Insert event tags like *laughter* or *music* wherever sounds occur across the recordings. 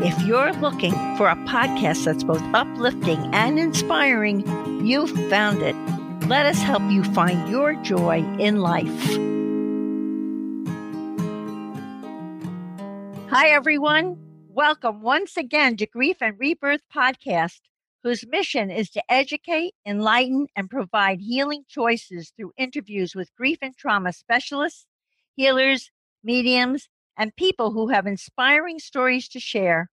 If you're looking for a podcast that's both uplifting and inspiring, you've found it. Let us help you find your joy in life. Hi, everyone. Welcome once again to Grief and Rebirth Podcast, whose mission is to educate, enlighten, and provide healing choices through interviews with grief and trauma specialists, healers, mediums, and people who have inspiring stories to share.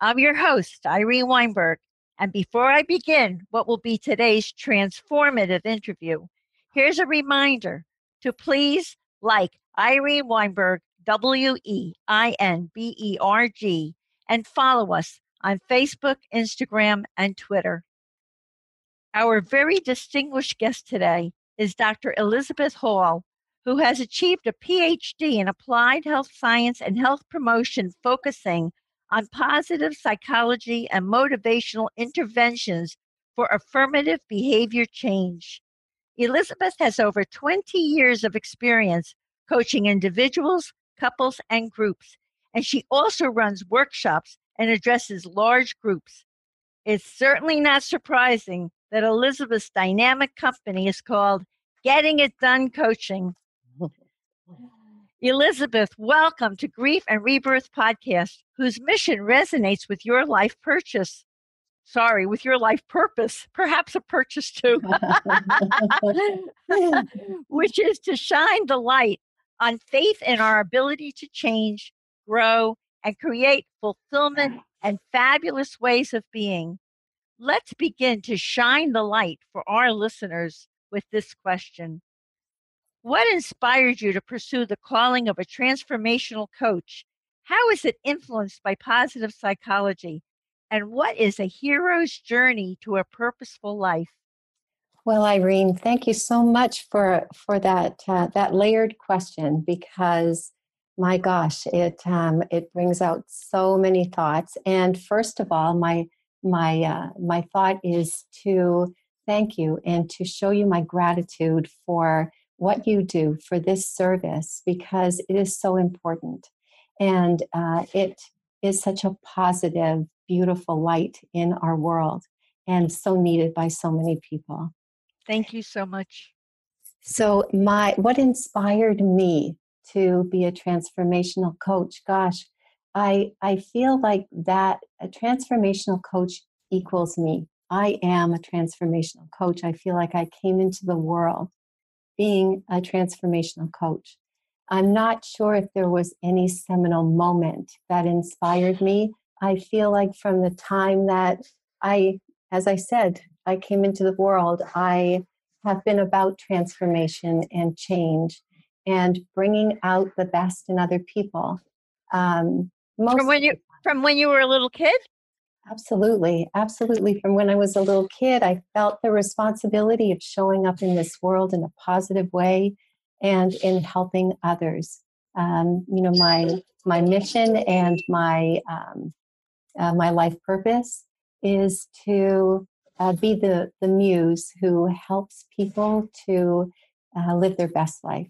I'm your host, Irene Weinberg. And before I begin what will be today's transformative interview, here's a reminder to please like Irene Weinberg, W E I N B E R G, and follow us on Facebook, Instagram, and Twitter. Our very distinguished guest today is Dr. Elizabeth Hall, who has achieved a PhD in applied health science and health promotion, focusing on positive psychology and motivational interventions for affirmative behavior change. Elizabeth has over 20 years of experience coaching individuals, couples, and groups, and she also runs workshops and addresses large groups. It's certainly not surprising that Elizabeth's dynamic company is called Getting It Done Coaching. Elizabeth, welcome to Grief and Rebirth podcast, whose mission resonates with your life purchase. Sorry, with your life purpose, perhaps a purchase too, *laughs* which is to shine the light on faith in our ability to change, grow, and create fulfillment and fabulous ways of being. Let's begin to shine the light for our listeners with this question what inspired you to pursue the calling of a transformational coach? How is it influenced by positive psychology? And what is a hero's journey to a purposeful life? Well, Irene, thank you so much for for that uh, that layered question because my gosh, it um, it brings out so many thoughts. And first of all, my my uh, my thought is to thank you and to show you my gratitude for what you do for this service because it is so important. And uh, it is such a positive, beautiful light in our world and so needed by so many people. Thank you so much. So, my what inspired me to be a transformational coach? Gosh, I I feel like that a transformational coach equals me. I am a transformational coach. I feel like I came into the world being a transformational coach. I'm not sure if there was any seminal moment that inspired me. I feel like from the time that I, as I said, I came into the world, I have been about transformation and change and bringing out the best in other people. Um, from when you from when you were a little kid. Absolutely. Absolutely. From when I was a little kid, I felt the responsibility of showing up in this world in a positive way and in helping others. Um, you know, my my mission and my um, uh, my life purpose is to uh, be the the muse who helps people to uh, live their best life.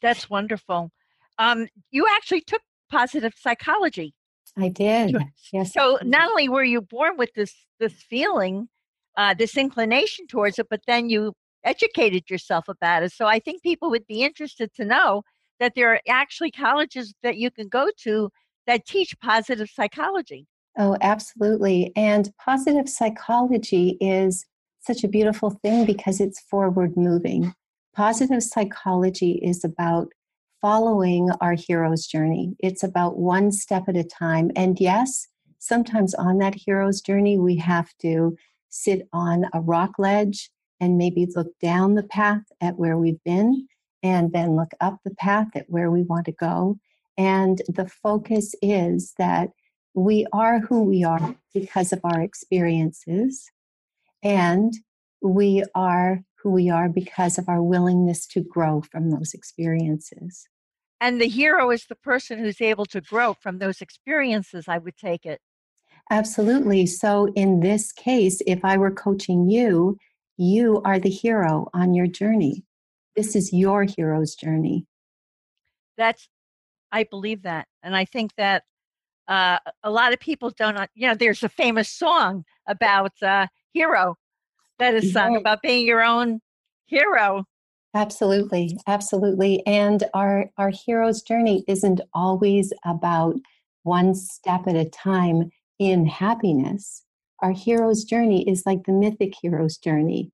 That's wonderful. Um, you actually took positive psychology. I did. Yes. So not only were you born with this this feeling, uh, this inclination towards it, but then you educated yourself about it. So I think people would be interested to know that there are actually colleges that you can go to that teach positive psychology. Oh, absolutely. And positive psychology is such a beautiful thing because it's forward moving. Positive psychology is about following our hero's journey. It's about one step at a time. And yes, sometimes on that hero's journey, we have to sit on a rock ledge and maybe look down the path at where we've been and then look up the path at where we want to go. And the focus is that we are who we are because of our experiences. And we are who we are because of our willingness to grow from those experiences. And the hero is the person who's able to grow from those experiences, I would take it. Absolutely. So, in this case, if I were coaching you, you are the hero on your journey. This is your hero's journey. That's, I believe that. And I think that uh, a lot of people don't, you know, there's a famous song about uh, hero that is right. about being your own hero. Absolutely, absolutely. And our our hero's journey isn't always about one step at a time in happiness. Our hero's journey is like the mythic hero's journey.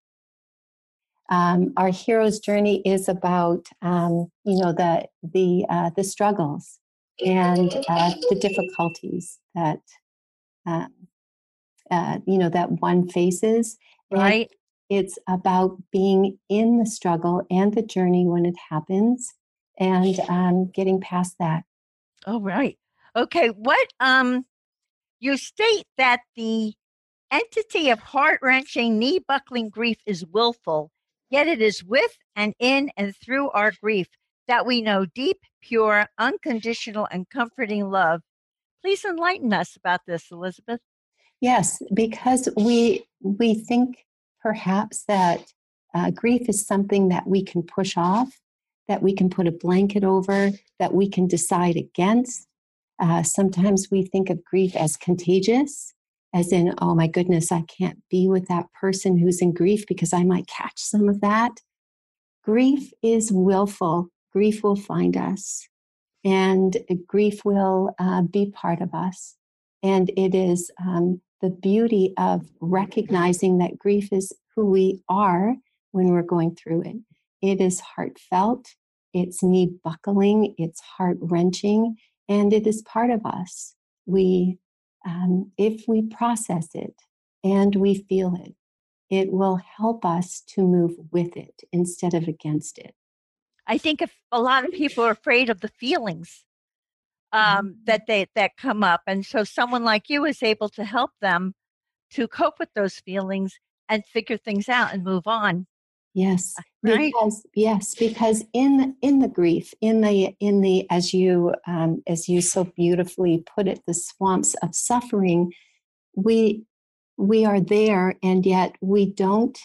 Um, our hero's journey is about um, you know the the uh, the struggles and uh, the difficulties that um, uh, you know that one faces right it's about being in the struggle and the journey when it happens and um, getting past that oh right okay what um you state that the entity of heart-wrenching knee-buckling grief is willful yet it is with and in and through our grief that we know deep, pure, unconditional, and comforting love. Please enlighten us about this, Elizabeth. Yes, because we we think perhaps that uh, grief is something that we can push off, that we can put a blanket over, that we can decide against. Uh, sometimes we think of grief as contagious, as in, oh my goodness, I can't be with that person who's in grief because I might catch some of that. Grief is willful grief will find us and grief will uh, be part of us. And it is um, the beauty of recognizing that grief is who we are when we're going through it. It is heartfelt, it's knee buckling, it's heart wrenching, and it is part of us. We, um, if we process it and we feel it, it will help us to move with it instead of against it. I think if a lot of people are afraid of the feelings. Um, mm-hmm. that they that come up, and so someone like you is able to help them to cope with those feelings and figure things out and move on. Yes, uh, right? because yes, because in in the grief, in the in the as you um, as you so beautifully put it, the swamps of suffering, we we are there, and yet we don't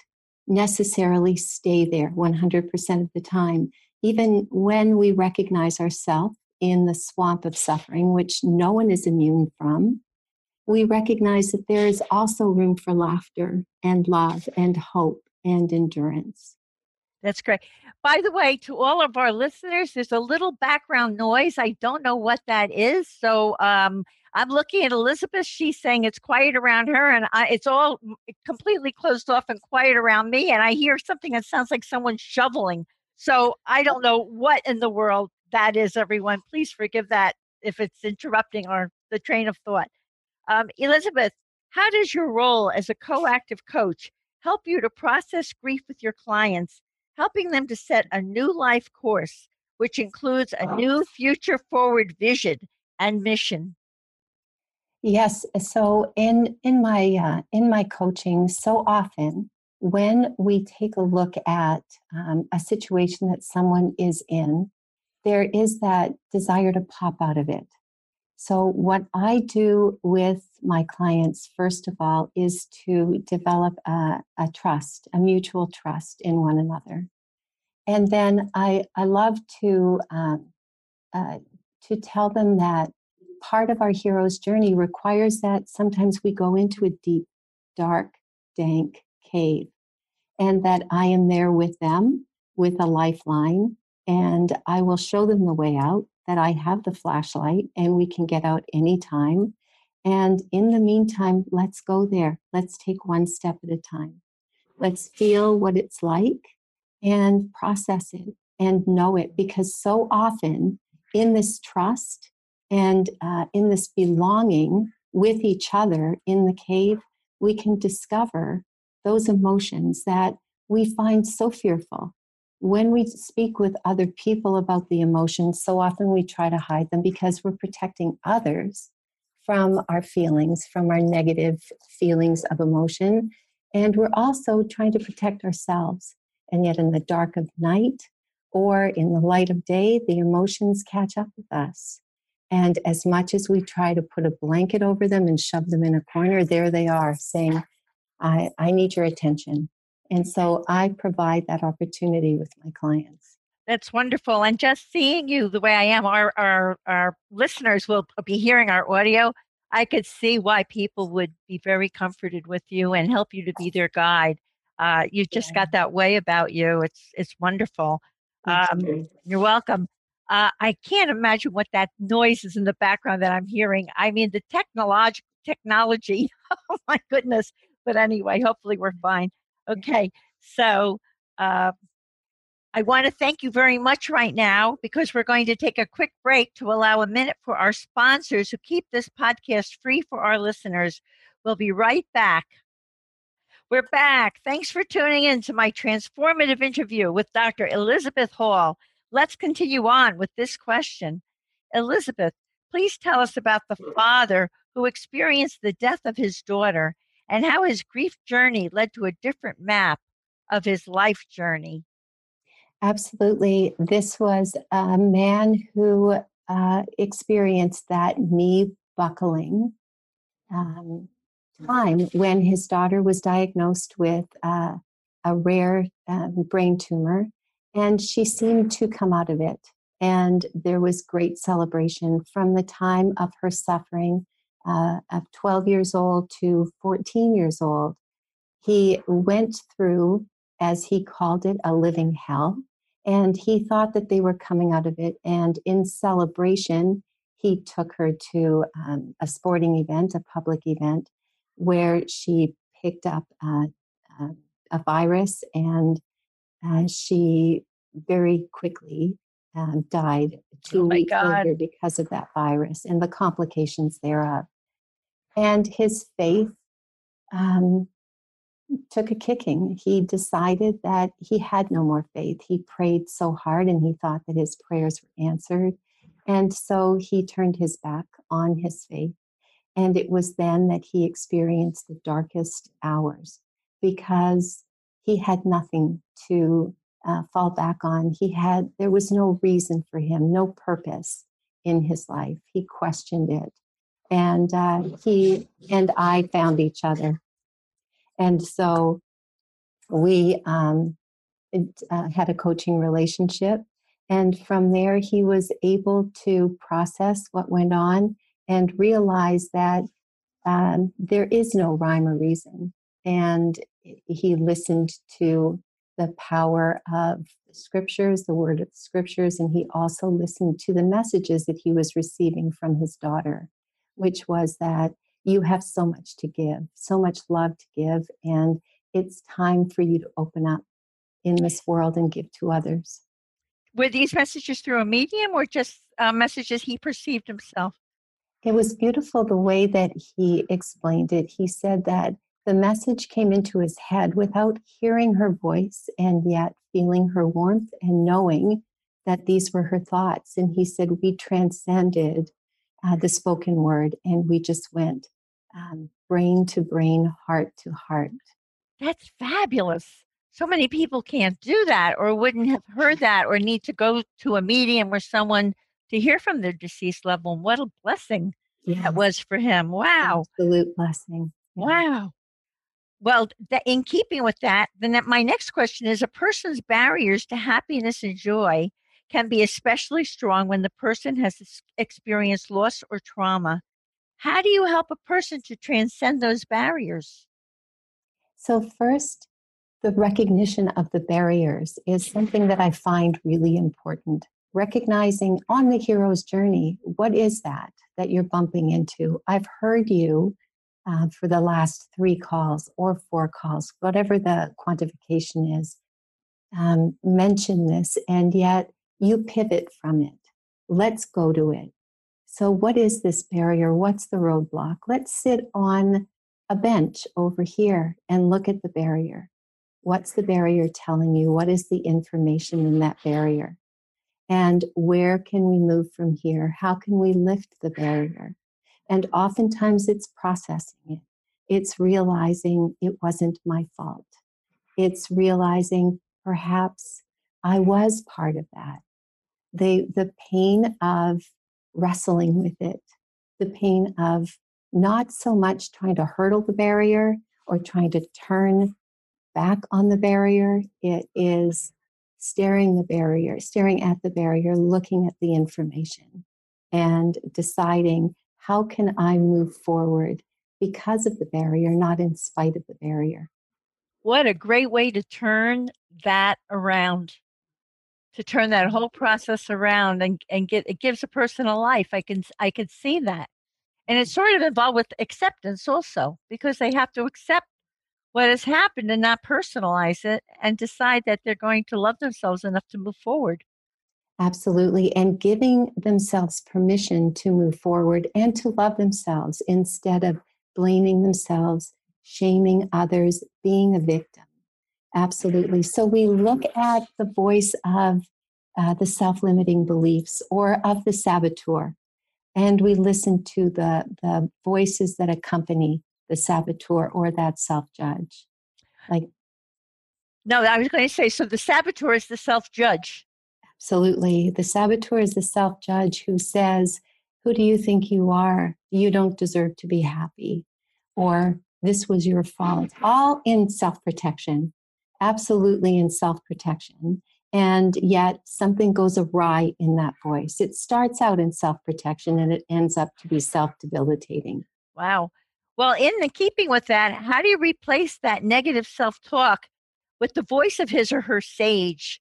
necessarily stay there 100% of the time even when we recognize ourselves in the swamp of suffering, which no one is immune from, we recognize that there is also room for laughter and love and hope and endurance. That's great. By the way, to all of our listeners, there's a little background noise. I don't know what that is. So um, I'm looking at Elizabeth. She's saying it's quiet around her, and I, it's all completely closed off and quiet around me. And I hear something that sounds like someone shoveling so I don't know what in the world that is, everyone. Please forgive that if it's interrupting our the train of thought. Um, Elizabeth, how does your role as a coactive coach help you to process grief with your clients, helping them to set a new life course, which includes a new future forward vision and mission? Yes. So in in my uh, in my coaching, so often when we take a look at um, a situation that someone is in, there is that desire to pop out of it. So, what I do with my clients, first of all, is to develop a, a trust, a mutual trust in one another. And then I, I love to, um, uh, to tell them that part of our hero's journey requires that sometimes we go into a deep, dark, dank cave and that I am there with them with a lifeline and I will show them the way out, that I have the flashlight and we can get out anytime. And in the meantime, let's go there. Let's take one step at a time. Let's feel what it's like and process it and know it because so often in this trust and uh, in this belonging with each other in the cave, we can discover those emotions that we find so fearful. When we speak with other people about the emotions, so often we try to hide them because we're protecting others from our feelings, from our negative feelings of emotion. And we're also trying to protect ourselves. And yet, in the dark of night or in the light of day, the emotions catch up with us. And as much as we try to put a blanket over them and shove them in a corner, there they are saying, I, I need your attention. And so I provide that opportunity with my clients. That's wonderful. And just seeing you the way I am, our, our, our listeners will be hearing our audio. I could see why people would be very comforted with you and help you to be their guide. Uh, you've just yeah. got that way about you. It's it's wonderful. Um, you're welcome. Uh, I can't imagine what that noise is in the background that I'm hearing. I mean, the technology, technology. *laughs* Oh my goodness! But anyway, hopefully we're fine. Okay, so uh, I want to thank you very much right now because we're going to take a quick break to allow a minute for our sponsors who keep this podcast free for our listeners. We'll be right back. We're back. Thanks for tuning in to my transformative interview with Dr. Elizabeth Hall. Let's continue on with this question. Elizabeth, please tell us about the father who experienced the death of his daughter and how his grief journey led to a different map of his life journey. Absolutely. This was a man who uh, experienced that knee buckling um, time when his daughter was diagnosed with uh, a rare um, brain tumor, and she seemed to come out of it. And there was great celebration from the time of her suffering uh, of 12 years old to 14 years old. He went through, as he called it, a living hell. And he thought that they were coming out of it. And in celebration, he took her to um, a sporting event, a public event, where she picked up uh, uh, a virus and uh, she very quickly um, died two oh weeks God. later because of that virus and the complications thereof. And his faith um, took a kicking. He decided that he had no more faith. He prayed so hard and he thought that his prayers were answered. And so he turned his back on his faith. And it was then that he experienced the darkest hours because he had nothing to uh, fall back on. He had, there was no reason for him, no purpose in his life. He questioned it. And uh, he and I found each other. And so we um, uh, had a coaching relationship. And from there, he was able to process what went on and realize that um, there is no rhyme or reason. And he listened to the power of the scriptures, the word of the scriptures, and he also listened to the messages that he was receiving from his daughter, which was that you have so much to give, so much love to give, and it's time for you to open up in this world and give to others. Were these messages through a medium or just uh, messages he perceived himself? It was beautiful the way that he explained it. He said that the message came into his head without hearing her voice and yet feeling her warmth and knowing that these were her thoughts. And he said, We transcended uh, the spoken word and we just went um, brain to brain, heart to heart. That's fabulous. So many people can't do that or wouldn't have heard that or need to go to a medium or someone to hear from their deceased loved one. What a blessing yes. that was for him. Wow. Absolute blessing. Yeah. Wow. Well, th- in keeping with that, then that my next question is a person's barriers to happiness and joy can be especially strong when the person has experienced loss or trauma. How do you help a person to transcend those barriers? So, first, the recognition of the barriers is something that I find really important recognizing on the hero's journey what is that that you're bumping into i've heard you uh, for the last three calls or four calls whatever the quantification is um, mention this and yet you pivot from it. Let's go to it. So what is this barrier? What's the roadblock? Let's sit on a bench over here and look at the barrier. What's the barrier telling you? What is the information in that barrier? And where can we move from here? How can we lift the barrier? And oftentimes it's processing it. it's realizing it wasn't my fault. It's realizing perhaps I was part of that. The, the pain of wrestling with it, the pain of not so much trying to hurdle the barrier or trying to turn back on the barrier. It is staring the barrier, staring at the barrier, looking at the information and deciding how can I move forward because of the barrier, not in spite of the barrier. What a great way to turn that around. To turn that whole process around and, and get it gives a person a life. I can I can see that. And it's sort of involved with acceptance also, because they have to accept what has happened and not personalize it and decide that they're going to love themselves enough to move forward. Absolutely. And giving themselves permission to move forward and to love themselves instead of blaming themselves, shaming others, being a victim. Absolutely. So we look at the voice of uh, the self limiting beliefs or of the saboteur, and we listen to the, the voices that accompany the saboteur or that self judge. Like, no, I was going to say so the saboteur is the self judge. Absolutely. The saboteur is the self judge who says, Who do you think you are? You don't deserve to be happy. Or this was your fault. All in self protection, absolutely in self protection. And yet something goes awry in that voice. It starts out in self protection and it ends up to be self debilitating. Wow. Well, in the keeping with that, how do you replace that negative self talk with the voice of his or her sage?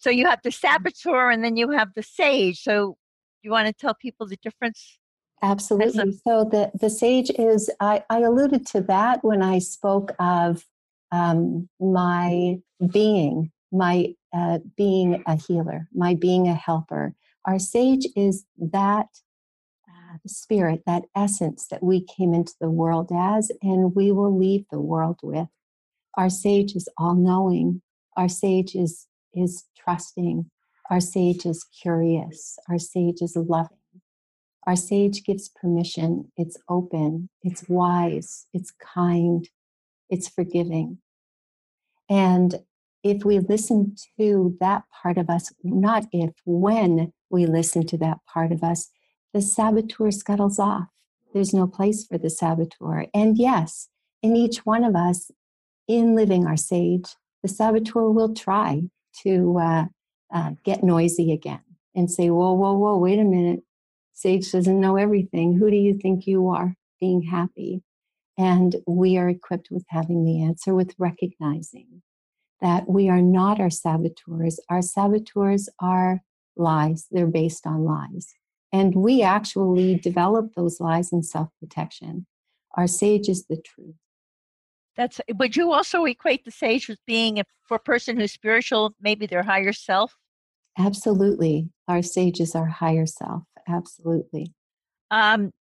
So you have the mm. saboteur and then you have the sage. So you want to tell people the difference? Absolutely. So the, the sage is, I, I alluded to that when I spoke of um, my being, my uh, being a healer, my being a helper. Our sage is that spirit, that essence that we came into the world as, and we will leave the world with. Our sage is all knowing. Our sage is, is trusting. Our sage is curious. Our sage is loving. Our sage gives permission. It's open. It's wise. It's kind. It's forgiving. And if we listen to that part of us, not if, when we listen to that part of us, the saboteur scuttles off. There's no place for the saboteur. And yes, in each one of us, in living our sage, the saboteur will try to uh, uh, get noisy again and say, Whoa, whoa, whoa, wait a minute. Sage doesn't know everything. Who do you think you are being happy? And we are equipped with having the answer, with recognizing that we are not our saboteurs. Our saboteurs are lies, they're based on lies. And we actually develop those lies in self protection. Our sage is the truth. That's would you also equate the sage with being a, for a person who's spiritual, maybe their higher self? Absolutely. Our sage is our higher self. Absolutely. Um,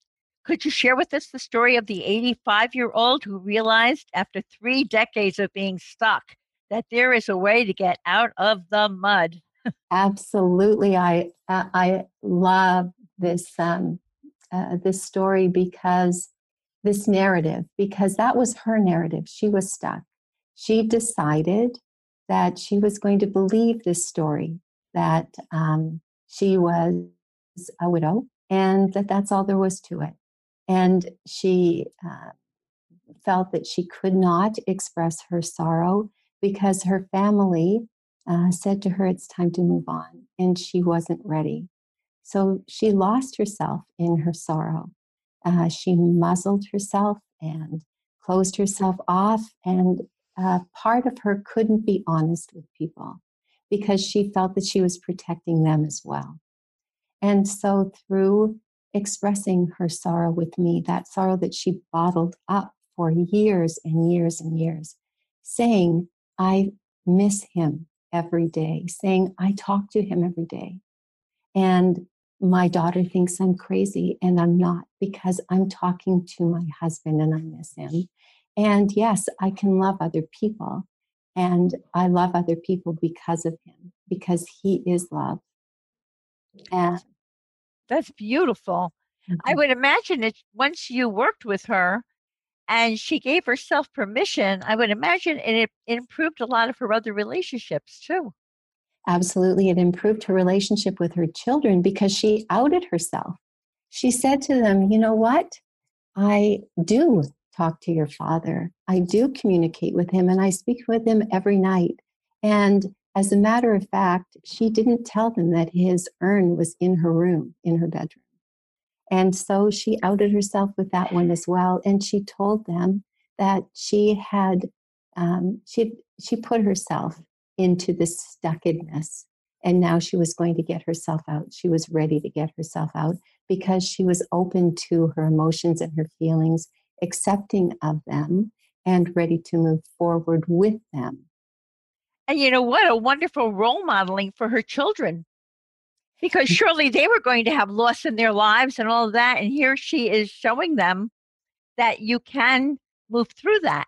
could you share with us the story of the 85 year old who realized after three decades of being stuck that there is a way to get out of the mud? Absolutely. I, I love this um, uh, this story because this narrative because that was her narrative. She was stuck. She decided that she was going to believe this story that um, she was a widow and that that's all there was to it. And she uh, felt that she could not express her sorrow because her family uh, said to her, It's time to move on. And she wasn't ready. So she lost herself in her sorrow. Uh, she muzzled herself and closed herself off, and uh, part of her couldn't be honest with people because she felt that she was protecting them as well. And so, through expressing her sorrow with me, that sorrow that she bottled up for years and years and years, saying, I miss him every day, saying, I talk to him every day. And my daughter thinks I'm crazy, and I'm not because I'm talking to my husband and I miss him. And yes, I can love other people. And I love other people because of him, because he is love. And that's beautiful. Mm-hmm. I would imagine that once you worked with her and she gave herself permission, I would imagine it, it improved a lot of her other relationships too. Absolutely. It improved her relationship with her children because she outed herself. She said to them, You know what? I do talk to your father. I do communicate with him and I speak with him every night. And as a matter of fact, she didn't tell them that his urn was in her room, in her bedroom. And so she outed herself with that one as well. And she told them that she had, um, she, she put herself into this stuckedness. And now she was going to get herself out. She was ready to get herself out because she was open to her emotions and her feelings, accepting of them, and ready to move forward with them. And you know what? A wonderful role modeling for her children because mm. surely they were going to have loss in their lives and all of that. And here she is showing them that you can move through that.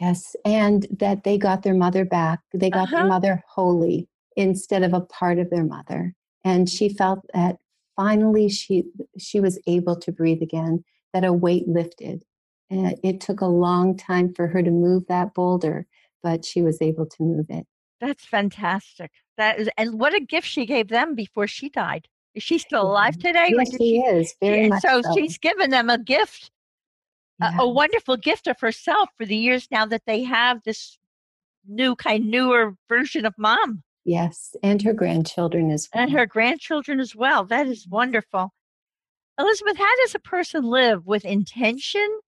Yes, and that they got their mother back. They got uh-huh. their mother wholly instead of a part of their mother. And she felt that finally she she was able to breathe again, that a weight lifted. And it took a long time for her to move that boulder, but she was able to move it. That's fantastic. That is, and what a gift she gave them before she died. Is she still alive today? Yes, she, she, is. Very much so, so. She's given them a gift, yes. a, a, wonderful gift of herself for the years now that they have this new kind, newer version of mom. Yes, and her grandchildren as well. And her grandchildren as well. That is wonderful. Elizabeth, how does a person live with intention,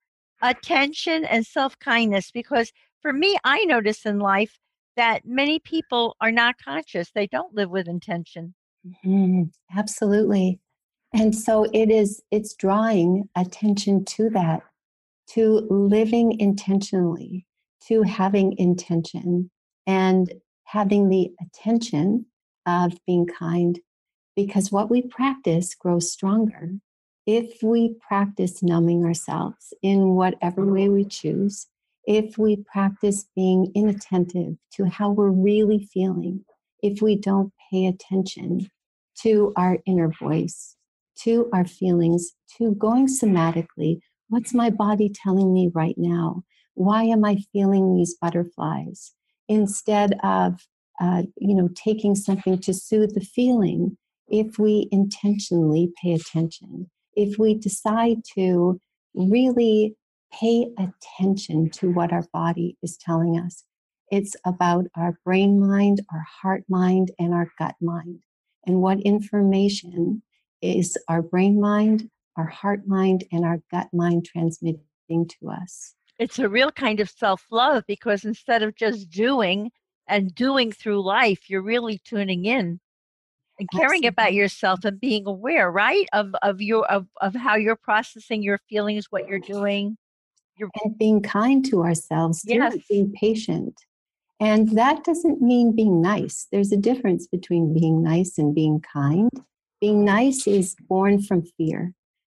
attention, and self kindness? Because for me, I notice in life that many people are not conscious. They don't live with intention. Mm-hmm. Absolutely. And so it is, it's drawing attention to that, to living intentionally, to having intention and having the attention of being kind. Because what we practice grows stronger. If we practice numbing ourselves in whatever way we choose, if we practice being inattentive to how we're really feeling, if we don't pay attention to our inner voice, to our feelings, to going somatically, what's my body telling me right now? Why am I feeling these butterflies? Instead of, uh, you know, taking something to soothe the feeling, if we intentionally pay attention, if we decide to really pay attention to what our body is telling us. It's about our brain mind, our heart mind, and our gut mind. And what information is our brain mind, our heart mind, and our gut mind transmitting to us? It's a real kind of self love because instead of just doing and doing through life, you're really tuning in and caring Absolutely. about yourself and being aware right of of your of, of how you're processing your feelings what you're doing you're and being kind to ourselves too, yes. being patient. And that doesn't mean being nice. There's a difference between being nice and being kind. Being nice is born from fear.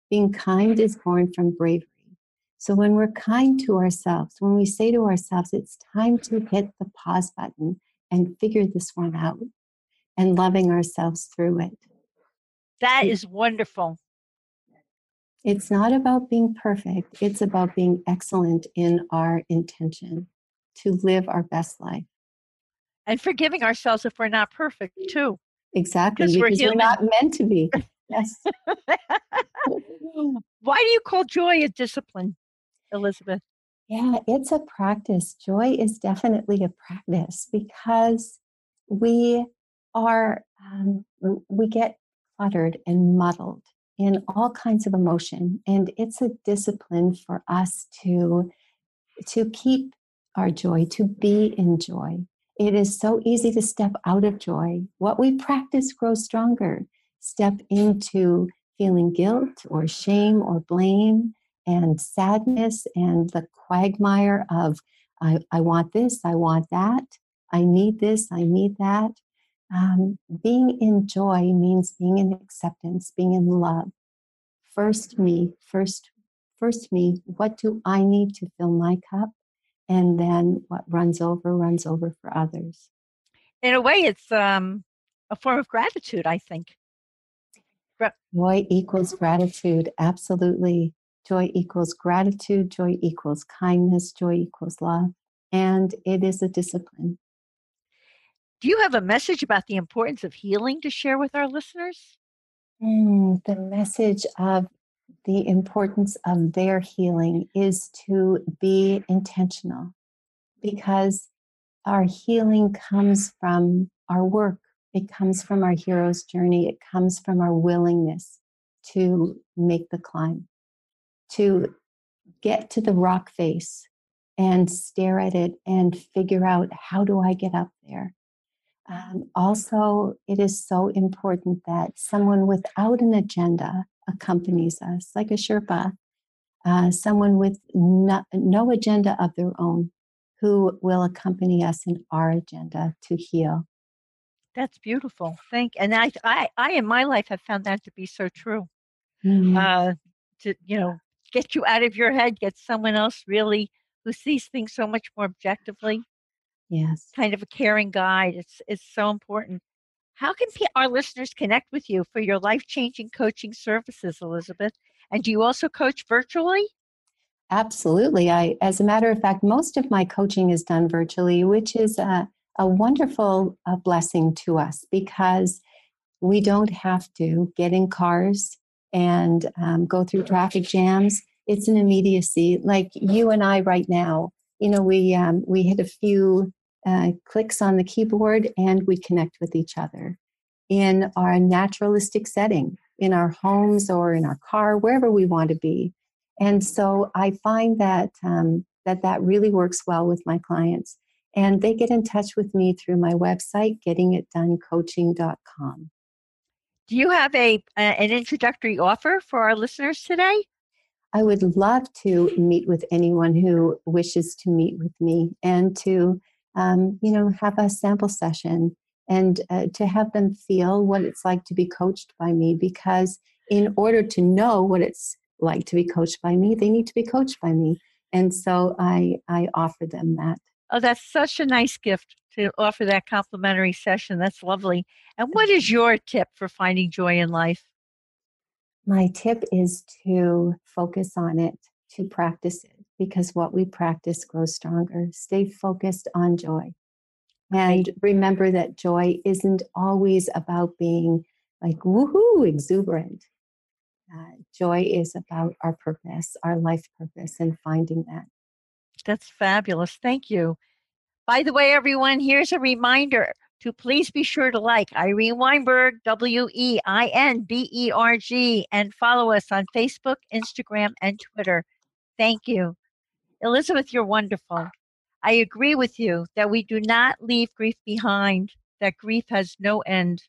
Being kind is born from bravery. So when we're kind to ourselves, when we say to ourselves, it's time to hit the pause button and figure this one out and loving ourselves through it. That is wonderful. It's not about being perfect, it's about being excellent in our intention to live our best life. And forgiving ourselves if we're not perfect, too. Exactly, because we're, we're not meant to be. *laughs* Yes. *laughs* *laughs* Why do you call joy a discipline, Elizabeth? Yeah, it's a practice. Joy is definitely a practice because we are, um, we get cluttered and muddled in all kinds of emotion and it's a discipline for us to to keep our joy to be in joy it is so easy to step out of joy what we practice grows stronger step into feeling guilt or shame or blame and sadness and the quagmire of I, I want this i want that i need this i need that um, being in joy means being in acceptance, being in love. First me, first, first me. What do I need to fill my cup? And then what runs over, runs over for others. In a way, it's um, a form of gratitude, I think. Joy equals gratitude, absolutely. Joy equals gratitude, joy equals kindness, joy equals love, and it is a discipline. Do you have a message about the importance of healing to share with our listeners? Mm, the message of the importance of their healing is to be intentional because our healing comes from our work, it comes from our hero's journey, it comes from our willingness to make the climb, to get to the rock face and stare at it and figure out how do I get up there. Um, also, it is so important that someone without an agenda accompanies us, like a Sherpa, uh, someone with no, no agenda of their own who will accompany us in our agenda to heal. That's beautiful. Thank and I, I, I in my life have found that to be so true. Mm-hmm. Uh, to you know, get you out of your head, get someone else really who sees things so much more objectively. Yes, kind of a caring guide. It's it's so important. How can our listeners connect with you for your life changing coaching services, Elizabeth? And do you also coach virtually? Absolutely. I, as a matter of fact, most of my coaching is done virtually, which is a, a wonderful uh, blessing to us because we don't have to get in cars and um, go through traffic jams. It's an immediacy, like you and I right now. You know, we um, we hit a few uh, clicks on the keyboard and we connect with each other in our naturalistic setting, in our homes or in our car, wherever we want to be. And so I find that um, that that really works well with my clients. And they get in touch with me through my website, gettingitdonecoaching.com. Do you have a, an introductory offer for our listeners today? I would love to meet with anyone who wishes to meet with me and to, um, you know, have a sample session and uh, to have them feel what it's like to be coached by me. Because in order to know what it's like to be coached by me, they need to be coached by me. And so I, I offer them that. Oh, that's such a nice gift to offer that complimentary session. That's lovely. And what is your tip for finding joy in life? My tip is to focus on it, to practice it, because what we practice grows stronger. Stay focused on joy. And remember that joy isn't always about being like woohoo exuberant. Uh, joy is about our purpose, our life purpose, and finding that. That's fabulous. Thank you. By the way, everyone, here's a reminder to please be sure to like Irene Weinberg, W E I N B E R G, and follow us on Facebook, Instagram, and Twitter. Thank you. Elizabeth, you're wonderful. I agree with you that we do not leave grief behind, that grief has no end.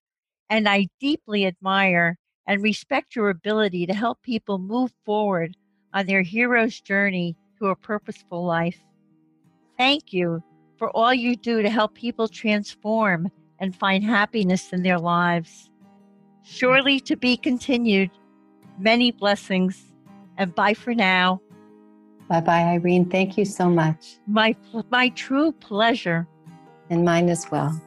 And I deeply admire and respect your ability to help people move forward on their hero's journey to a purposeful life. Thank you for all you do to help people transform and find happiness in their lives. Surely to be continued. Many blessings. And bye for now. Bye bye, Irene. Thank you so much. My, my true pleasure. And mine as well.